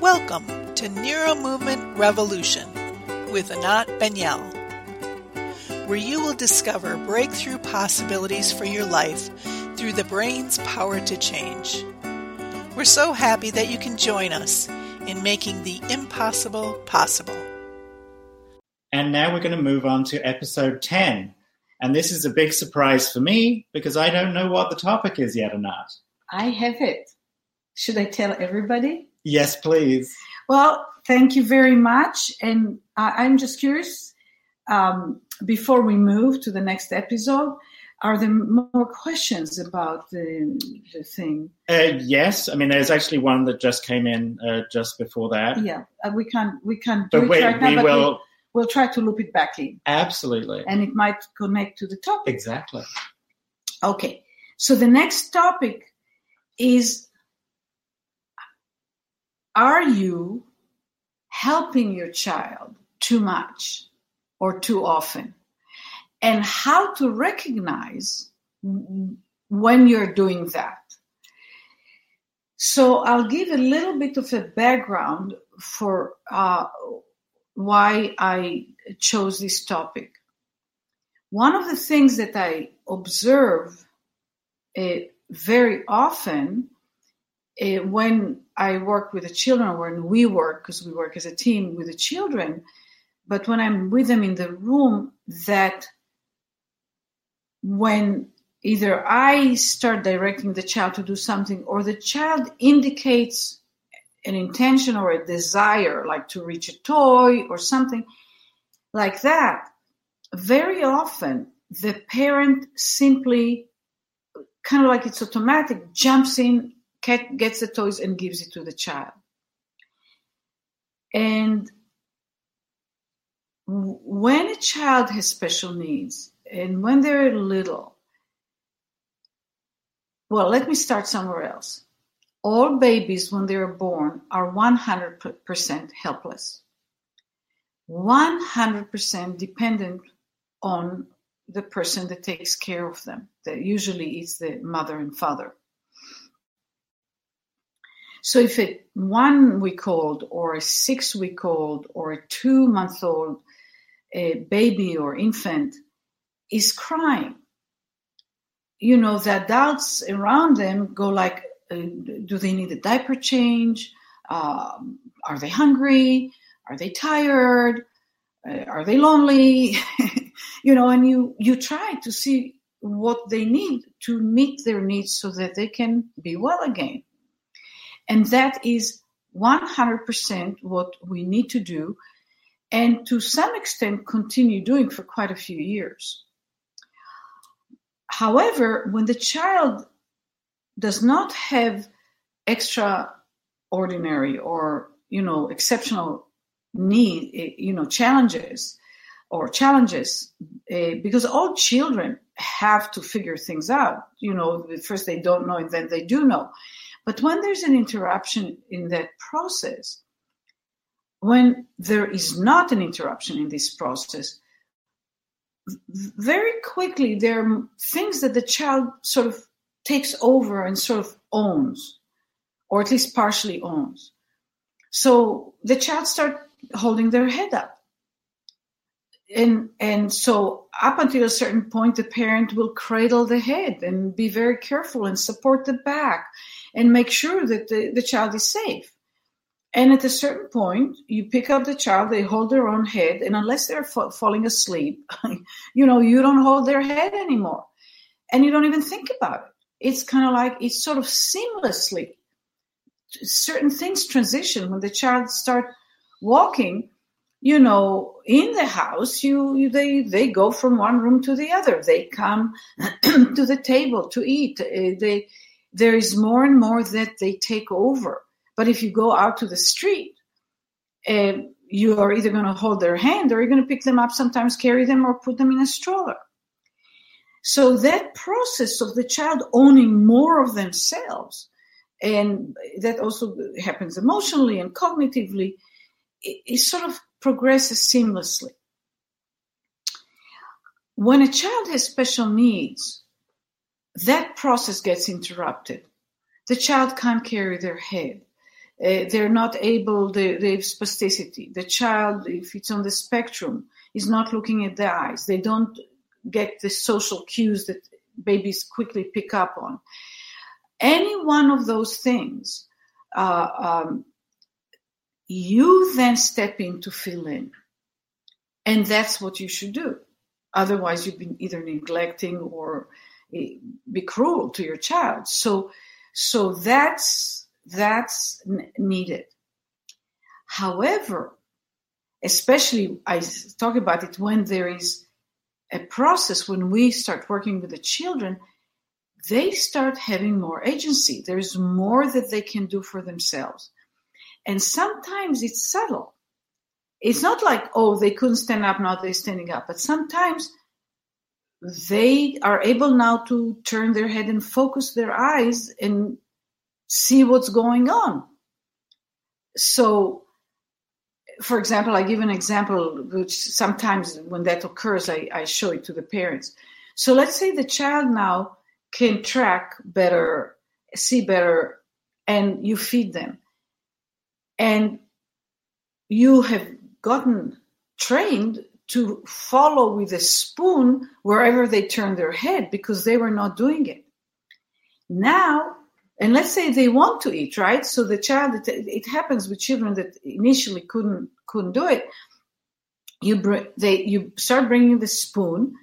Welcome to Neuro Movement Revolution with Anat Baniel, where you will discover breakthrough possibilities for your life through the brain's power to change. We're so happy that you can join us in making the impossible possible. And now we're going to move on to episode 10. And this is a big surprise for me because I don't know what the topic is yet, Anat. I have it. Should I tell everybody? Yes, please. Well, thank you very much. And I, am just curious, um, before we move to the next episode, are there more questions about the, the thing? Uh, yes, I mean there's actually one that just came in uh, just before that. Yeah, uh, we can't we can't do but it we, right now, we but will we, we'll try to loop it back in, absolutely and it might connect to the topic. exactly. Okay, so the next topic is are you helping your child too much or too often? And how to recognize when you're doing that. So I'll give a little bit of a background for uh, why I chose this topic. One of the things that I observe uh, very often uh, when I work with the children, when we work, because we work as a team with the children, but when I'm with them in the room, that when either I start directing the child to do something or the child indicates an intention or a desire, like to reach a toy or something like that, very often the parent simply, kind of like it's automatic, jumps in gets the toys and gives it to the child. And when a child has special needs and when they're little, well, let me start somewhere else. All babies, when they're born, are 100% helpless, 100% dependent on the person that takes care of them. That usually is the mother and father. So if a one week old or a six week old or a two month old baby or infant is crying, you know, the adults around them go like, uh, do they need a diaper change? Uh, are they hungry? Are they tired? Uh, are they lonely? you know, and you you try to see what they need to meet their needs so that they can be well again. And that is 100% what we need to do, and to some extent continue doing for quite a few years. However, when the child does not have extraordinary or you know exceptional need eh, you know challenges or challenges uh, because all children have to figure things out you know first they don't know and then they do know but when there's an interruption in that process, when there is not an interruption in this process, very quickly there are things that the child sort of takes over and sort of owns, or at least partially owns. So the child starts holding their head up. And and so up until a certain point the parent will cradle the head and be very careful and support the back and make sure that the, the child is safe. And at a certain point, you pick up the child, they hold their own head, and unless they're fa- falling asleep, you know, you don't hold their head anymore. And you don't even think about it. It's kind of like it's sort of seamlessly. Certain things transition when the child start walking, you know, in the house, you, you they they go from one room to the other. They come to the table to eat. Uh, they there is more and more that they take over. But if you go out to the street, uh, you are either going to hold their hand or you're going to pick them up, sometimes carry them or put them in a stroller. So that process of the child owning more of themselves, and that also happens emotionally and cognitively, it, it sort of progresses seamlessly. When a child has special needs, that process gets interrupted. The child can't carry their head. uh, they're not able, they, they have spasticity. The child, if it's on the spectrum, is not looking at the eyes. They don't get the social cues that babies quickly pick up on. Any one of those things, uh, um, you then step in to fill in. And that's what you should do. Otherwise, you've been either neglecting or eh, be cruel to your child. So, so that's that's needed. However, especially I talk about it when there is a process when we start working with the children, they start having more agency. There's more that they can do for themselves. And sometimes it's subtle. It's not like, oh, they couldn't stand up, now they're standing up. But sometimes they are able now to turn their head and focus their eyes and see what's going on. So, for example, I give an example which sometimes when that occurs, I, I show it to the parents. So let's say the child now can track better, see better, and you feed them. And you have gotten trained to follow with a spoon wherever they turn their head because they were not doing it. Now and let's say they want to eat right? So the child it, happens with children that initially couldn't couldn't do it. You bring they you start bringing the spoon.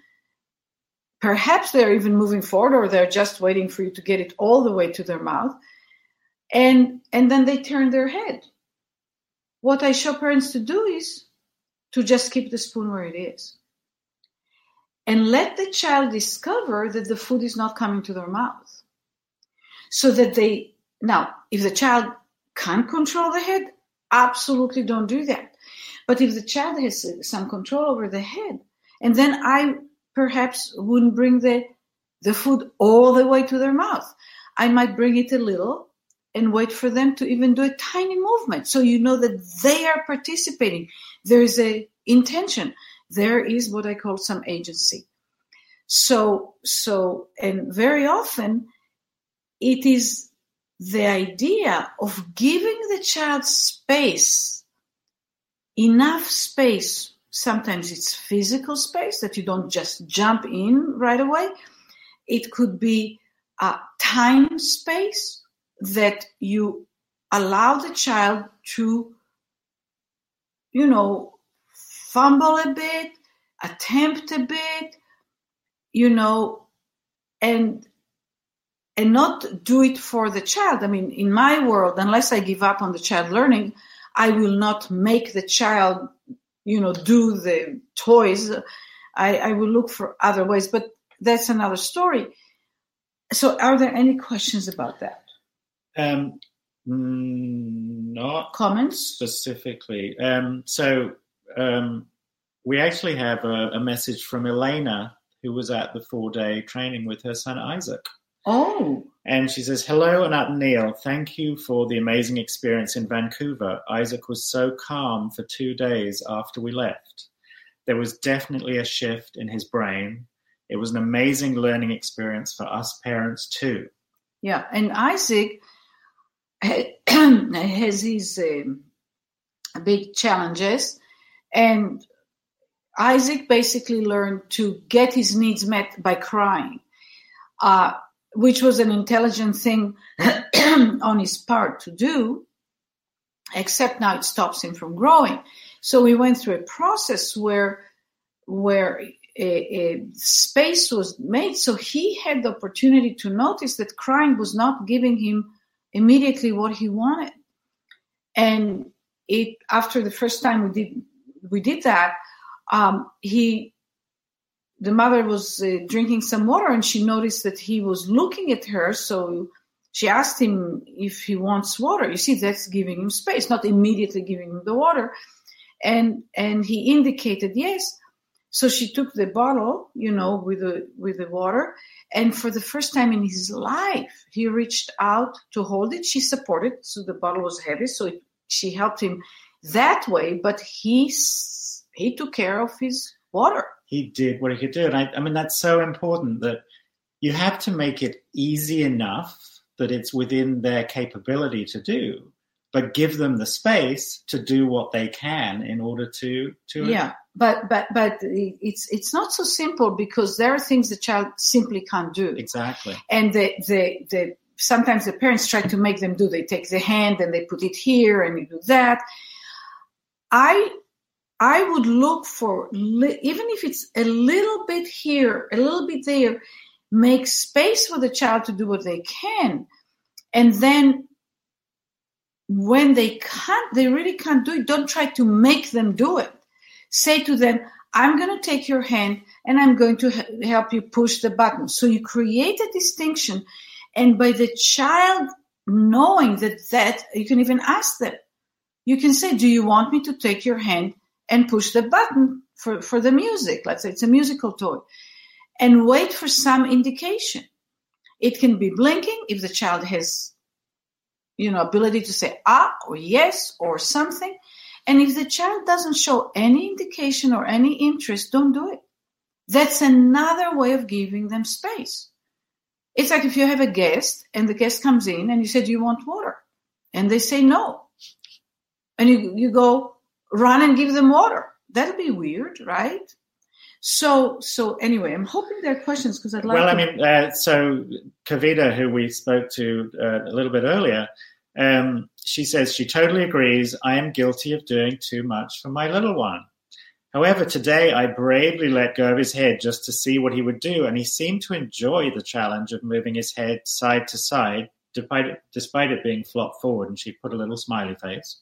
Perhaps they're even moving forward or they're just waiting for you to get it all the way to their mouth. And and then they turn their head what i show parents to do is to just keep the spoon where it is. And let the child discover that the food is not coming to their mouth. So that they now if the child can't control the head absolutely don't do that. But if the child has some control over the head and then i perhaps wouldn't bring the the food all the way to their mouth. I might bring it a little and wait for them to even do a tiny movement so you know that they are participating there is a intention there is what i call some agency so so and very often it is the idea of giving the child space, enough space. Sometimes it's physical space that you don't just jump in right away. It could be a time space that you allow the child to, you know, fumble a bit, attempt a bit, you know, and and not do it for the child. I mean, in my world, unless I give up on the child learning, I will not make the child, you know, do the toys. I, I will look for other ways, but that's another story. So, are there any questions about that? Um, not comments specifically. Um, so, um, we actually have a, a message from Elena, who was at the four-day training with her son Isaac. Oh. And she says, Hello, Anat Neil. Thank you for the amazing experience in Vancouver. Isaac was so calm for two days after we left. There was definitely a shift in his brain. It was an amazing learning experience for us parents, too. Yeah, and Isaac has his uh, big challenges, and Isaac basically learned to get his needs met by crying. Uh, which was an intelligent thing on his part to do, except now it stops him from growing. So we went through a process where where a, a, space was made so he had the opportunity to notice that crying was not giving him immediately what he wanted and it after the first time we did we did that um, he the mother was uh, drinking some water and she noticed that he was looking at her. So she asked him if he wants water. You see, that's giving him space, not immediately giving him the water. And and he indicated yes. So she took the bottle, you know, with the with the water, and for the first time in his life, he reached out to hold it. She supported, so the bottle was heavy, so it, she helped him that way. But he he took care of his water he did what he could do. And I, I mean, that's so important that you have to make it easy enough that it's within their capability to do. but give them the space to do what they can in order to to yeah but but but it's it's not so simple because there are things the child simply can't do. Exactly. And the the the sometimes the parents try to make them do they take the hand and they put it here and you do that. I i would look for even if it's a little bit here a little bit there make space for the child to do what they can. And then when they can't they really can't do it don't try to make them do it say to them i'm going to take your hand and i'm going to help you push the button. So you create a distinction and by the child knowing that that you can even ask them you can say do you want me to take your hand and push the button for, for the music? Let's say it's a musical toy and wait for some indication. It can be blinking if the child has you know ability to say ah or yes or something and if the child doesn't show any indication or any interest don't do it that's another way of giving them space it's like if you have a guest and the guest comes in and you said, Do you want water? And they say no. And you, you go run and give them water. That'll be weird, right? So, so anyway, I'm hoping there are questions because I'd like. Well, to... I mean, uh, so Kavita, who we spoke to uh, a little bit earlier, um, she says she totally agrees. I am guilty of doing too much for my little one. However, today I bravely let go of his head just to see what he would do, and he seemed to enjoy the challenge of moving his head side to side, despite it, despite it being flopped forward, and she put a little smiley face.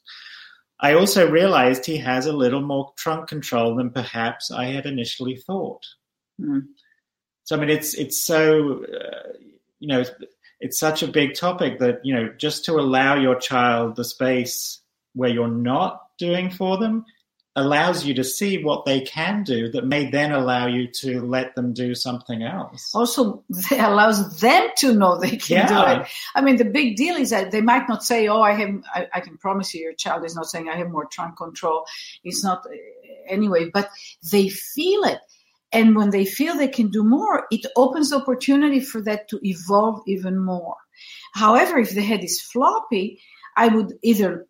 I also realized he has a little more trunk control than perhaps I had initially thought. Mm. So, I mean, it's it's so uh, you know it's such a big topic that you know just to allow your child the space where you're not doing for them allows you to see what they can do that may then allow you to let them do something else. Also, it allows them to know they can Yeah. do it. I mean, the big deal is that they might not say, "Oh, I have." I, I can promise you, your child is not saying, "I have more trunk control." It's not uh, anyway, but they feel it, and when they feel they can do more, it opens the opportunity for that to evolve even more. However, if the head is floppy, I would either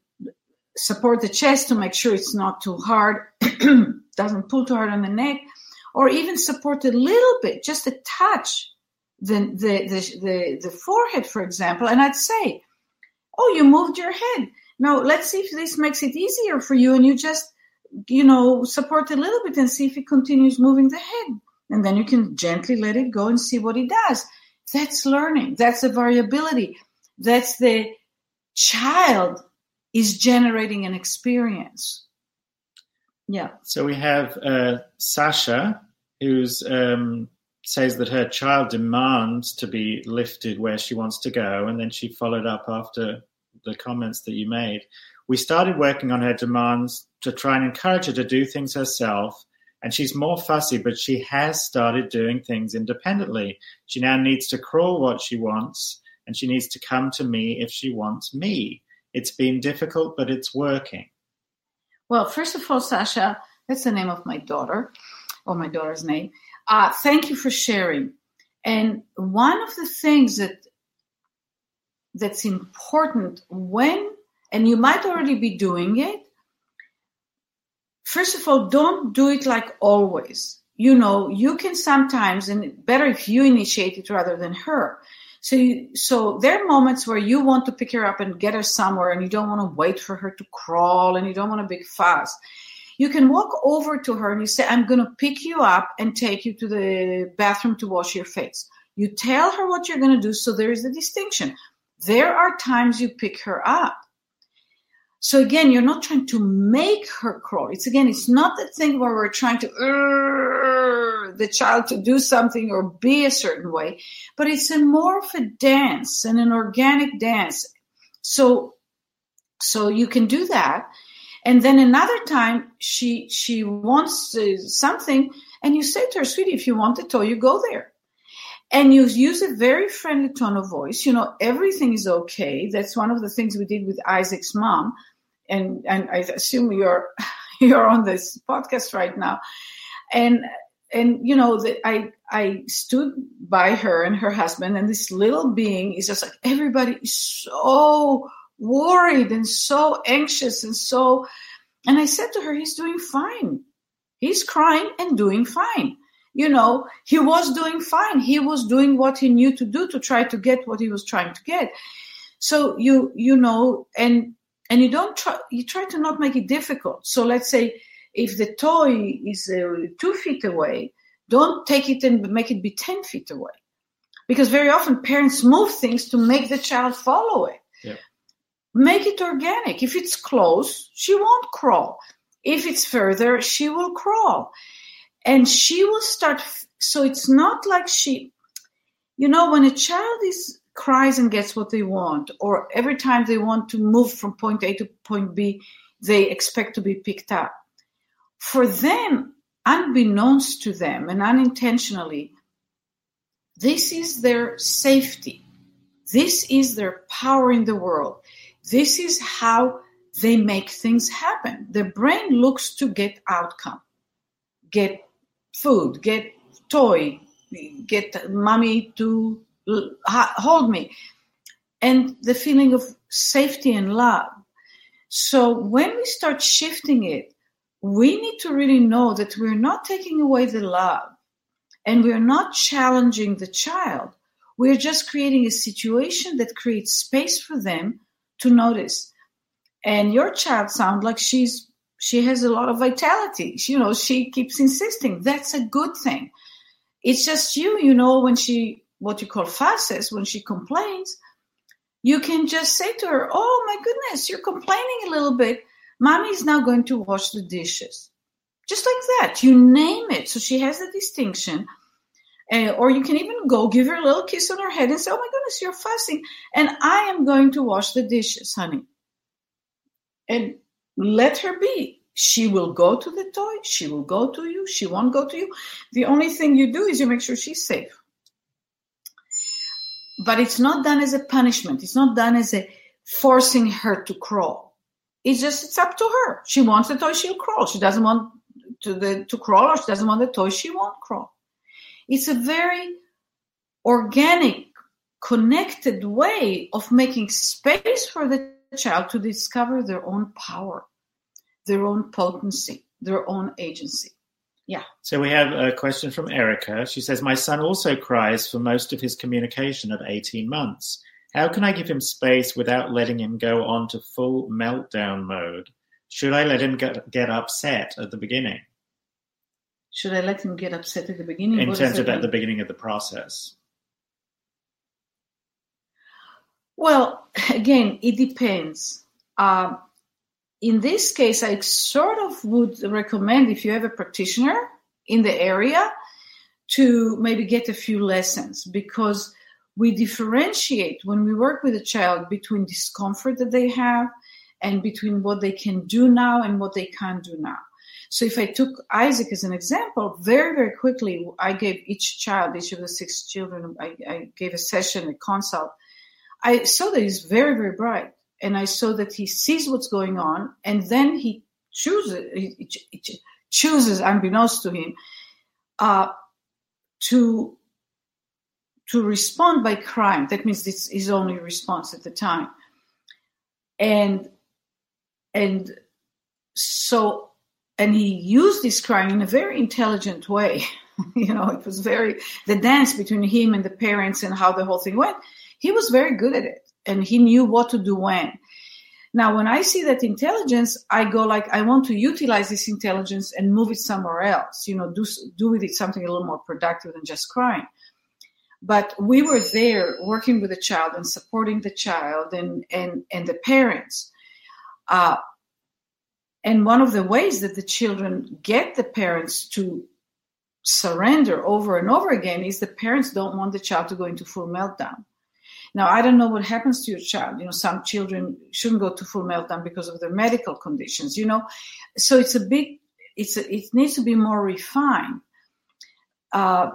support the chest to make sure it's not too hard, doesn't pull too hard on the neck, or even support a little bit, just a touch, the, the, the, the, the forehead, for example. And I'd say, Oh, you moved your head. Now let's see if this makes it easier for you. And you just, you know, support a little bit and see if it continues moving the head. And then you can gently let it go and see what it does. That's learning. That's the variability. That's the child is generating an experience. Yeah. So we have uh, Sasha, who um, says that her child demands to be lifted where she wants to go, and then she followed up after the comments that you made. We started working on her demands to try and encourage her to do things herself, and she's more fussy, but she has started doing things independently. She now needs to crawl what she wants, and she needs to come to me if she wants me. It's been difficult, but it's working. Well, first of all, Sasha, that's the name of my daughter, or my daughter's name. Uh, thank you for sharing. And one of the things that that's important when, and you might already be doing it. First of all, don't do it like always. You know, you can sometimes, and better if you initiate it rather than her. So, you, so there are moments where you want to pick her up and get her somewhere, and you don't want to wait for her to crawl, and you don't want a big fuss. You can walk over to her and you say, "I'm going to pick you up and take you to the bathroom to wash your face." You tell her what you're going to do, so there is a distinction. There are times you pick her up. So again, you're not trying to make her crawl. It's again, it's not the thing where we're trying to the child to do something or be a certain way, but it's a more of a dance and an organic dance. So, so you can do that. And then another time she, she wants something and you say to her, sweetie, if you want the toy, you go there and you use a very friendly tone of voice. You know, everything is okay. That's one of the things we did with Isaac's mom. And, and I assume you're, you're on this podcast right now. And, and, you know, the, I, I stood by her and her husband and this little being is just like, everybody is so worried and so anxious and so. And I said to her, he's doing fine. He's crying and doing fine. You know, he was doing fine. He was doing what he knew to do to try to get what he was trying to get. So you, you know, and, and you don't try, you try to not make it difficult. So let's say if the toy is uh, two feet away, don't take it and make it be 10 feet away. Because very often parents move things to make the child follow it. Yeah. Make it organic. If it's close, she won't crawl. If it's further, she will crawl. And she will start. So it's not like she, you know, when a child is cries and gets what they want, or every time they want to move from point A to point B, they expect to be picked up. For them, unbeknownst to them and unintentionally, this is their safety. This is their power in the world. This is how they make things happen. The brain looks to get outcome, get food, get toy, get mommy to hold me, and the feeling of safety and love. So when we start shifting it, we need to really know that we're not taking away the love and we're not challenging the child. We're just creating a situation that creates space for them to notice. And your child sounds like she's she has a lot of vitality. You know, she keeps insisting. That's a good thing. It's just you, you know, when she what you call fusses, when she complains, you can just say to her, Oh my goodness, you're complaining a little bit. Mommy is now going to wash the dishes. Just like that. You name it. So she has a distinction. Uh, or you can even go give her a little kiss on her head and say, Oh my goodness, you're fussing. And I am going to wash the dishes, honey. And let her be. She will go to the toy. She will go to you. She won't go to you. The only thing you do is you make sure she's safe. But it's not done as a punishment. It's not done as a forcing her to crawl. It's just it's up to her. She wants the toy, she'll crawl. She doesn't want to the to crawl or she doesn't want the toy, she won't crawl. It's a very organic, connected way of making space for the child to discover their own power, their own potency, their own agency. Yeah. So we have a question from Erica. She says, My son also cries for most of his communication at 18 months. How can I give him space without letting him go on to full meltdown mode? Should I let him get, get upset at the beginning? Should I let him get upset at the beginning? In terms of at the beginning of the process. Well, again, it depends. Um, in this case, I sort of would recommend if you have a practitioner in the area to maybe get a few lessons because we differentiate when we work with a child between discomfort that they have and between what they can do now and what they can't do now. So if I took Isaac as an example, very, very quickly, I gave each child, each of the six children, I, I gave a session, a consult. I saw that he's very, very bright. And I saw that he sees what's going on and then he chooses, he, chooses unbeknownst to him, uh, to to respond by crime. That means it's his only response at the time. And and so and he used this crime in a very intelligent way. you know, it was very the dance between him and the parents and how the whole thing went. He was very good at it and he knew what to do when. Now, when I see that intelligence, I go like, I want to utilize this intelligence and move it somewhere else. You know, do do with it something a little more productive than just crying but we were there working with the child and supporting the child and and and the parents uh, and one of the ways that the children get the parents to surrender over and over again is the parents don't want the child to go into full meltdown now i don't know what happens to your child. You know some children shouldn't go to full meltdown because of their medical conditions you know? So it's a big it's a, it needs to be more refined. Uh,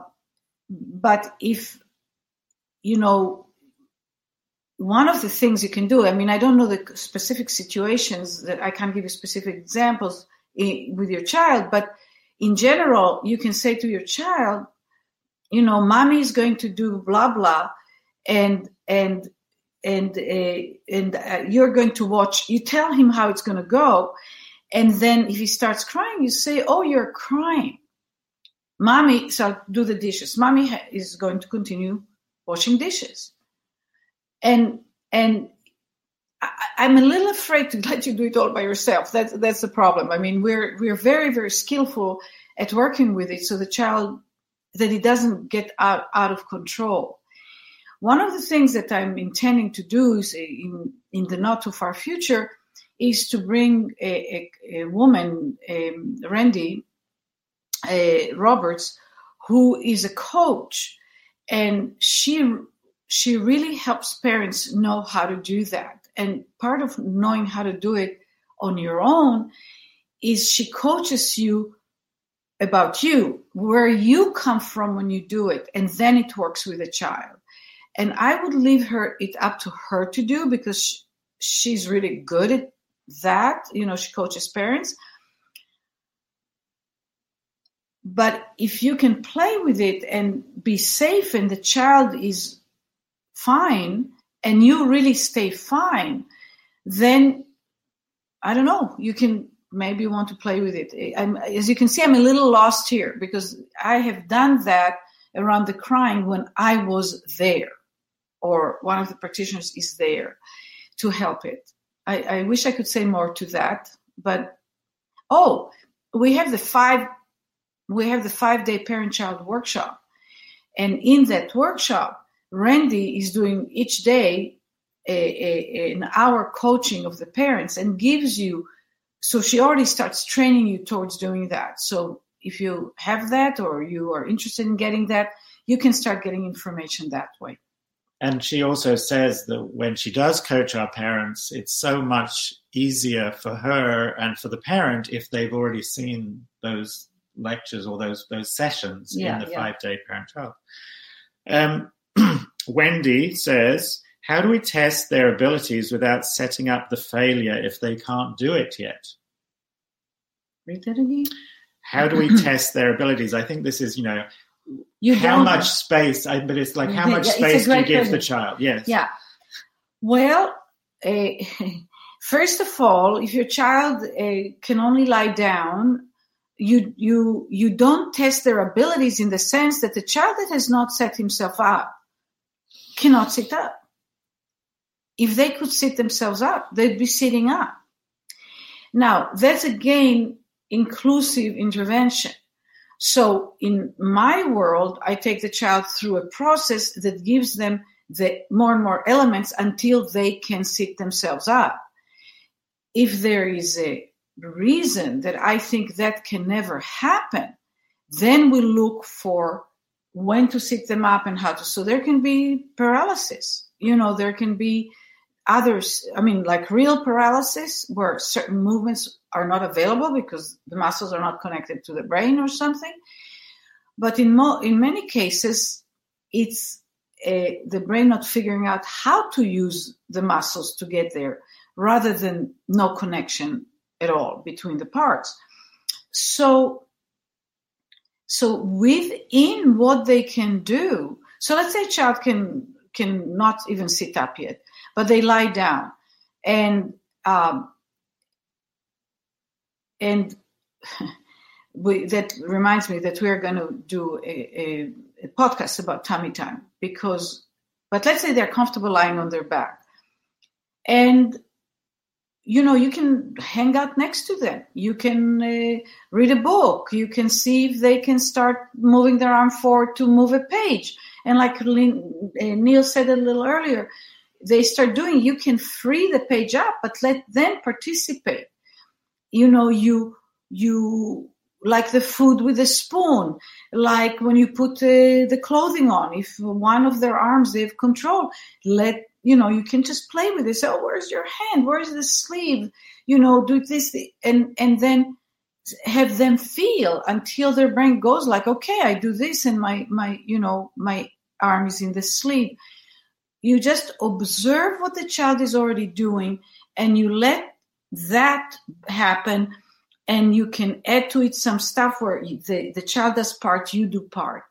but if you know one of the things you can do i mean i don't know the specific situations that i can't give you specific examples in, with your child but in general you can say to your child you know mommy is going to do blah blah and and and uh, and uh, you're going to watch. You tell him how it's going to go, and then if he starts crying, you say, "Oh, you're crying." Mommy, so do the dishes. Mommy is going to continue washing dishes, and and I, am a little afraid to let you do it all by yourself. That's that's the problem. I mean, we're we're very very skillful at working with it, so the child that it doesn't get out out of control. One of the things that I'm intending to do is in in the not too far future is to bring a, a, a woman, um, Randy uh, Roberts, who is a coach, and she she really helps parents know how to do that. And part of knowing how to do it on your own is she coaches you about you, where you come from when you do it, and then it works with a child. And I would leave her it up to her to do because she, she's really good at that. You know, she coaches parents. But if you can play with it and be safe, and the child is fine, and you really stay fine, then I don't know, you can maybe want to play with it. I'm, as you can see, I'm a little lost here because I have done that around the crying when I was there, or one of the practitioners is there to help it. I, I wish I could say more to that, but oh, we have the five we have the five day parent child workshop. And in that workshop, Randy is doing each day a, a, an hour coaching of the parents and gives you, so she already starts training you towards doing that. So if you have that or you are interested in getting that, you can start getting information that way. And she also says that when she does coach our parents, it's so much easier for her and for the parent if they've already seen those lectures or those those sessions yeah, in the yeah. five day parent child. Um, Wendy says, "How do we test their abilities without setting up the failure if they can't do it yet?" Read that again. How do we test their abilities? I think this is, you know, you how much space. I, but it's like how much space do you give the child? Yes. Yeah. Well, uh, first of all, if your child uh, can only lie down you you you don't test their abilities in the sense that the child that has not set himself up cannot sit up. If they could sit themselves up, they'd be sitting up. Now, that's again inclusive intervention. So in my world, I take the child through a process that gives them the more and more elements until they can sit themselves up. If there is a reason that I think that can never happen, then we look for when to sit them up and how to. So there can be paralysis. You know, there can be others. I mean, like real paralysis where certain movements are not available because the muscles are not connected to the brain or something. But in mo- in many cases, it's a, the brain not figuring out how to use the muscles to get there rather than no connection at all between the parts. So, so within what they can do, so let's say a child can can not even sit up yet, but they lie down, and um, and we, that reminds me that we are going to do a, a, a podcast about tummy time because, but let's say they're comfortable lying on their back, and you know you can hang out next to them. You can uh, read a book. You can see if they can start moving their arm forward to move a page. And like uh, neil said a little earlier they start doing you can free the page up but let them participate you know you you like the food with a spoon like when you put uh, the clothing on if one of their arms they have control let you know, you can just play with it. Say, oh, where's your hand? Where's the sleeve? You know, do this, and and then have them feel until their brain goes like, okay, I do this, and my my you know my arm is in the sleeve. You just observe what the child is already doing, and you let that happen, and you can add to it some stuff where the the child does part, you do part.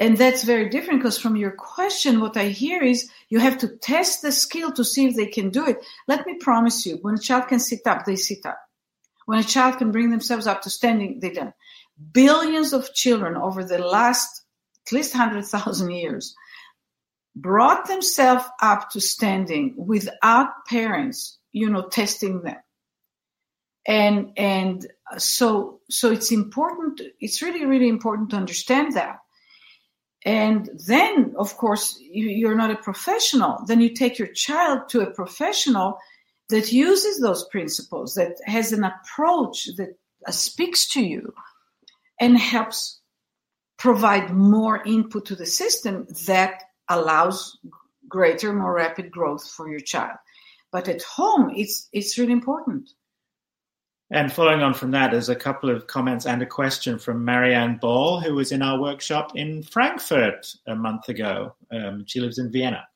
and that's very different because from your question, what I hear is you have to test the skill to see if they can do it. Let me promise you, when a child can sit up, they sit up. When a child can bring themselves up to standing, they don't. Billions of children over the last at least 100,000 years brought themselves up to standing without parents, you know, testing them. And, and so, so it's important, it's really, really important to understand that. And then, of course, you're not a professional. Then you take your child to a professional that uses those principles, that has an approach that speaks to you and helps provide more input to the system that allows greater, more rapid growth for your child. But at home, it's it's really important. And following on from that, there's a couple of comments and a question from Marianne Ball, who was in our workshop in Frankfurt a month ago. Um, she lives in Vienna.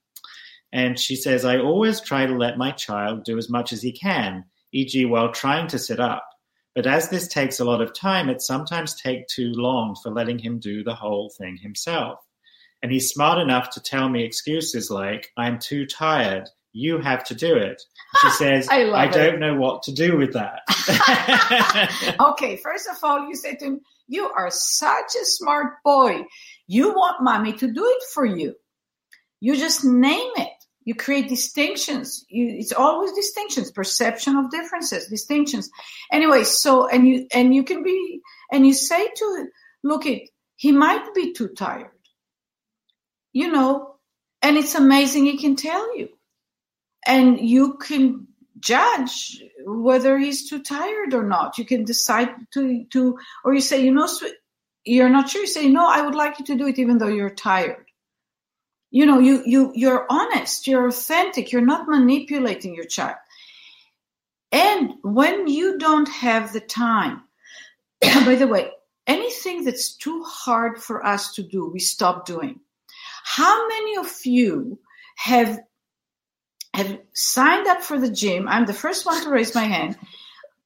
And she says, I always try to let my child do as much as he can, e.g., while trying to sit up. But as this takes a lot of time, it sometimes takes too long for letting him do the whole thing himself. And he's smart enough to tell me excuses like, I'm too tired, you have to do it. She says, I, I don't know what to do with that. okay, first of all, you say to him, You are such a smart boy. You want mommy to do it for you. You just name it. You create distinctions. You, it's always distinctions, perception of differences, distinctions. Anyway, so and you and you can be and you say to look it, he might be too tired. You know, and it's amazing he can tell you and you can judge whether he's too tired or not. You can decide to to, or you say, you know, you're not sure. You say, no, I would like you to do it, even though you're tired. You know, you you you're honest, you're authentic, you're not manipulating your child. And when you don't have the time, by the way, anything that's too hard for us to do, we stop doing. How many of you have have signed up for the gym. I'm the first one to raise my hand.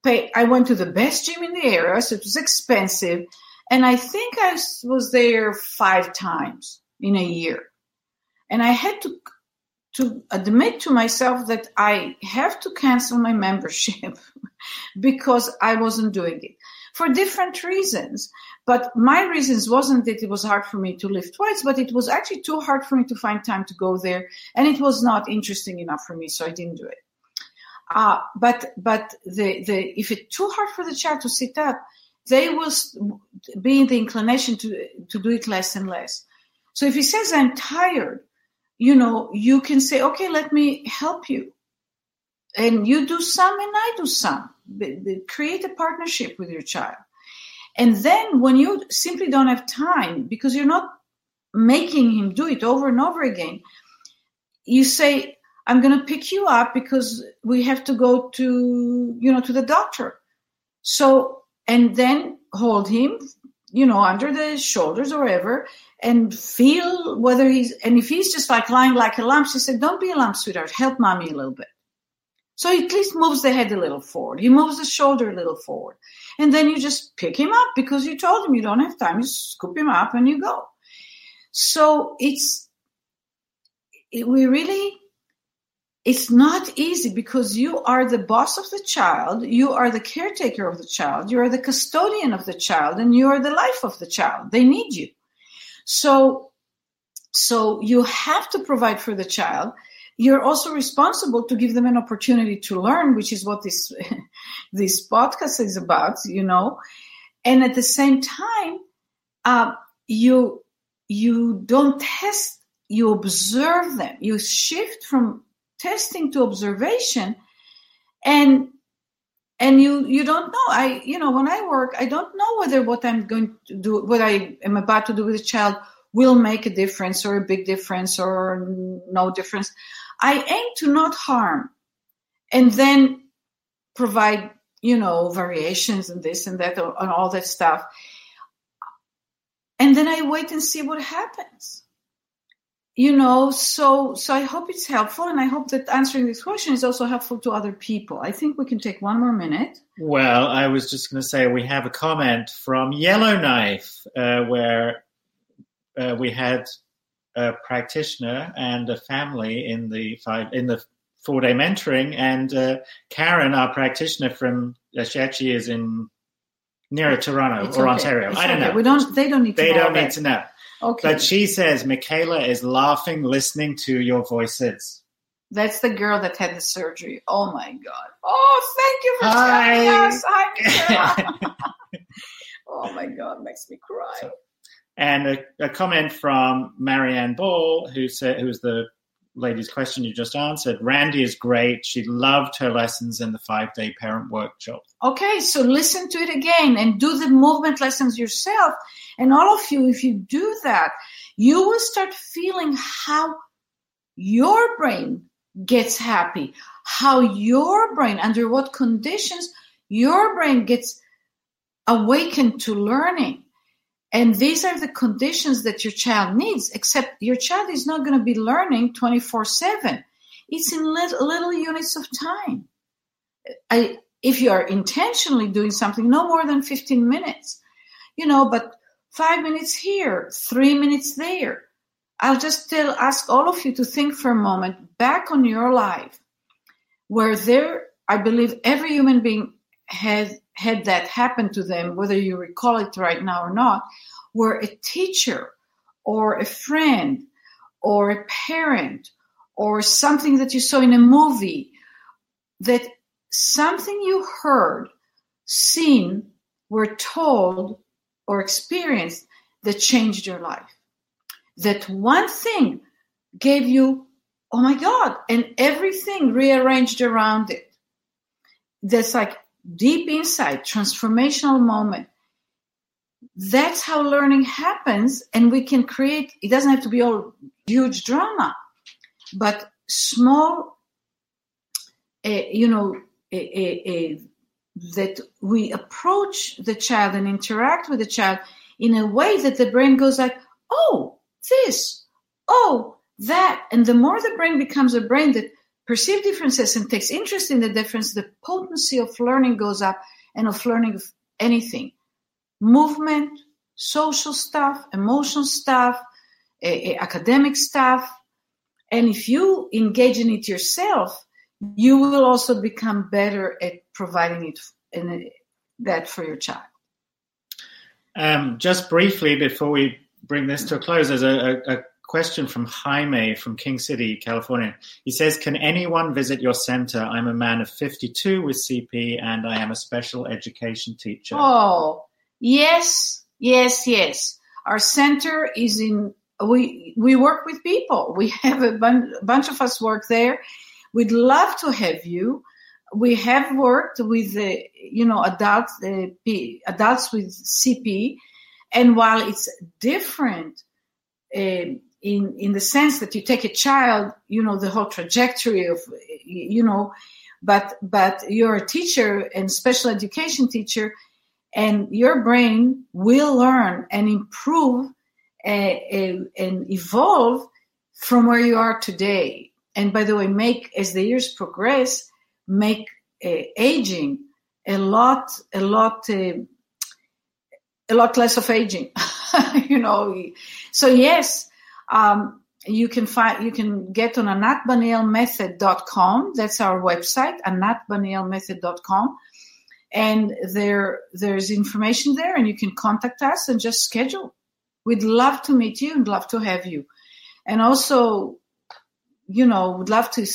I went to the best gym in the area, so it was expensive. And I think I was there five times in a year. And I had to to admit to myself that I have to cancel my membership because I wasn't doing it for different reasons. But my reasons wasn't that it was hard for me to lift weights, but it was actually too hard for me to find time to go there, and it was not interesting enough for me, so I didn't do it. Uh, but but the, the if it's too hard for the child to sit up, they will be in the inclination to to do it less and less. So if he says I'm tired, you know, you can say, okay, let me help you, and you do some and I do some. Create a partnership with your child. And then when you simply don't have time because you're not making him do it over and over again, you say, I'm going to pick you up because we have to go to, you know, to the doctor. So, and then hold him, you know, under the shoulders or whatever and feel whether he's, and if he's just like lying like a lump, she said, don't be a lump, sweetheart. Help mommy a little bit. So he at least moves the head a little forward. He moves the shoulder a little forward. And then you just pick him up because you told him you don't have time. You scoop him up and you go. So it's, it, we really, it's not easy because you are the boss of the child. You are the caretaker of the child. You are the custodian of the child and you are the life of the child. They need you. So, so you have to provide for the child you're also responsible to give them an opportunity to learn, which is what this this podcast is about, you know. And at the same time, uh, you you don't test, you observe them. You shift from testing to observation, and and you you don't know. I you know when I work, I don't know whether what I'm going to do, what I am about to do with a child will make a difference or a big difference or no difference. I aim to not harm and then provide, you know, variations and this and that and all that stuff. And then I wait and see what happens. You know, so so I hope it's helpful, and I hope that answering this question is also helpful to other people. I think we can take one more minute. Well, I was just going to say we have a comment from Yellowknife uh, where uh, we had a practitioner and a family in the five in the four day mentoring, and uh, Karen, our practitioner from uh, she actually is in near Toronto It's or okay. Ontario. It's I don't okay. know. We don't. They don't need to. they know don't need to know. Okay. But she says Michaela is laughing listening to your voices. That's the girl that had the surgery. Oh my god. Oh, thank you for Hi. us. Hi, oh my god, makes me cry. And a, a comment from Marianne Ball, who said, who was the lady's question you just answered. Randy is great. She loved her lessons in the five day parent workshop. Okay, so listen to it again and do the movement lessons yourself. And all of you, if you do that, you will start feeling how your brain gets happy, how your brain, under what conditions your brain gets awakened to learning. And these are the conditions that your child needs, except your child is not going to be learning 24 7. It's in little, little units of time. I, if you are intentionally doing something, no more than 15 minutes, you know, but five minutes here, three minutes there. I'll just ask all of you to think for a moment back on your life where there, I believe every human being has had that happen to them, whether you recall it right now or not, where a teacher or a friend or a parent or something that you saw in a movie that something you heard, seen, were told, or experienced that changed your life. That one thing gave you, oh my God, and everything rearranged around it. That's like deep insight, transformational moment. That's how learning happens, and we can create, it doesn't have to be all huge drama, but small, uh, you know, a, a, that we approach the child and interact with the child in a way that the brain goes like, oh, this, oh, that. And the more the brain becomes a brain that perceives differences and takes interest in the difference, the potency of learning goes up and of learning of anything. Movement, social stuff, emotional stuff, eh, eh, academic stuff. And if you engage in it yourself, you will also become better at providing it in that for your child. Um, just briefly before we bring this to a close, there's a, a, a question from Jaime from King City, California. He says, Can anyone visit your center? I'm a man of 52 with CP and I am a special education teacher. Oh, yes, yes, yes. Our center is in, we, we work with people. We have a bun- bunch of us work there. We'd love to have you. We have worked with, uh, you know, adults, uh, P- adults with CP. And while it's different, uh, in in the sense that you take a child, you know, the whole trajectory of, you know, but but you're a teacher and special education teacher, and your brain will learn and improve uh, uh, and evolve from where you are today. And by the way, make as the years progress, make uh, aging a lot a lot a lot less of aging. you know, so yes um, you can find you can get on anatbanielmethod.com that's our website anatbanielmethod.com and there there's information there and you can contact us and just schedule. We'd love to meet you and love to have you. And also you know would love to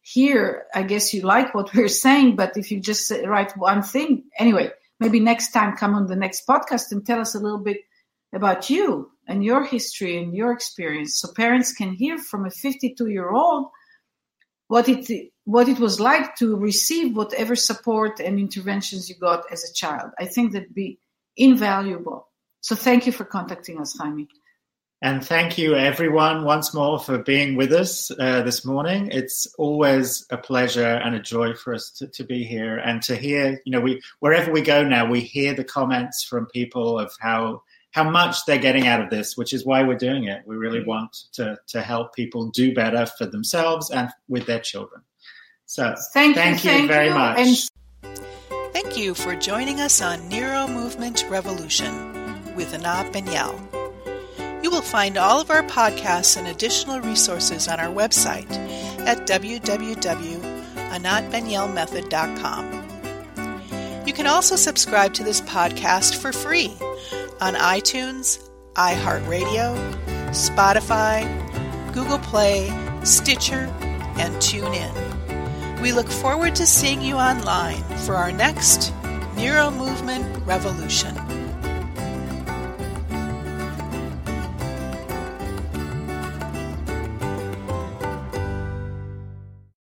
hear i guess you like what we're saying but if you just write one thing anyway maybe next time come on the next podcast and tell us a little bit about you and your history and your experience. So parents can hear from a 52 year old what it what it was like to receive whatever support and interventions you got as a child. I think that'd be invaluable. So thank you for contacting us jaime. And thank you everyone once more for being with us uh, this morning. It's always a pleasure and a joy for us to, to be here and to hear you know we wherever we go now we hear the comments from people of how how much they're getting out of this, which is why we're doing it. We really mm. want to, to help people do better for themselves and with their children. So thank, thank you, you thank very you. much. And- Thank you for joining us on Neuro Movement Revolution with Anat Baniel. You will find all of our podcasts and additional resources on our website at www.anatbanielmethod.com. You can also subscribe to this podcast for free on iTunes, iHeartRadio, Spotify, Google Play, Stitcher, and TuneIn. We look forward to seeing you online for our next Neuro Movement Revolution.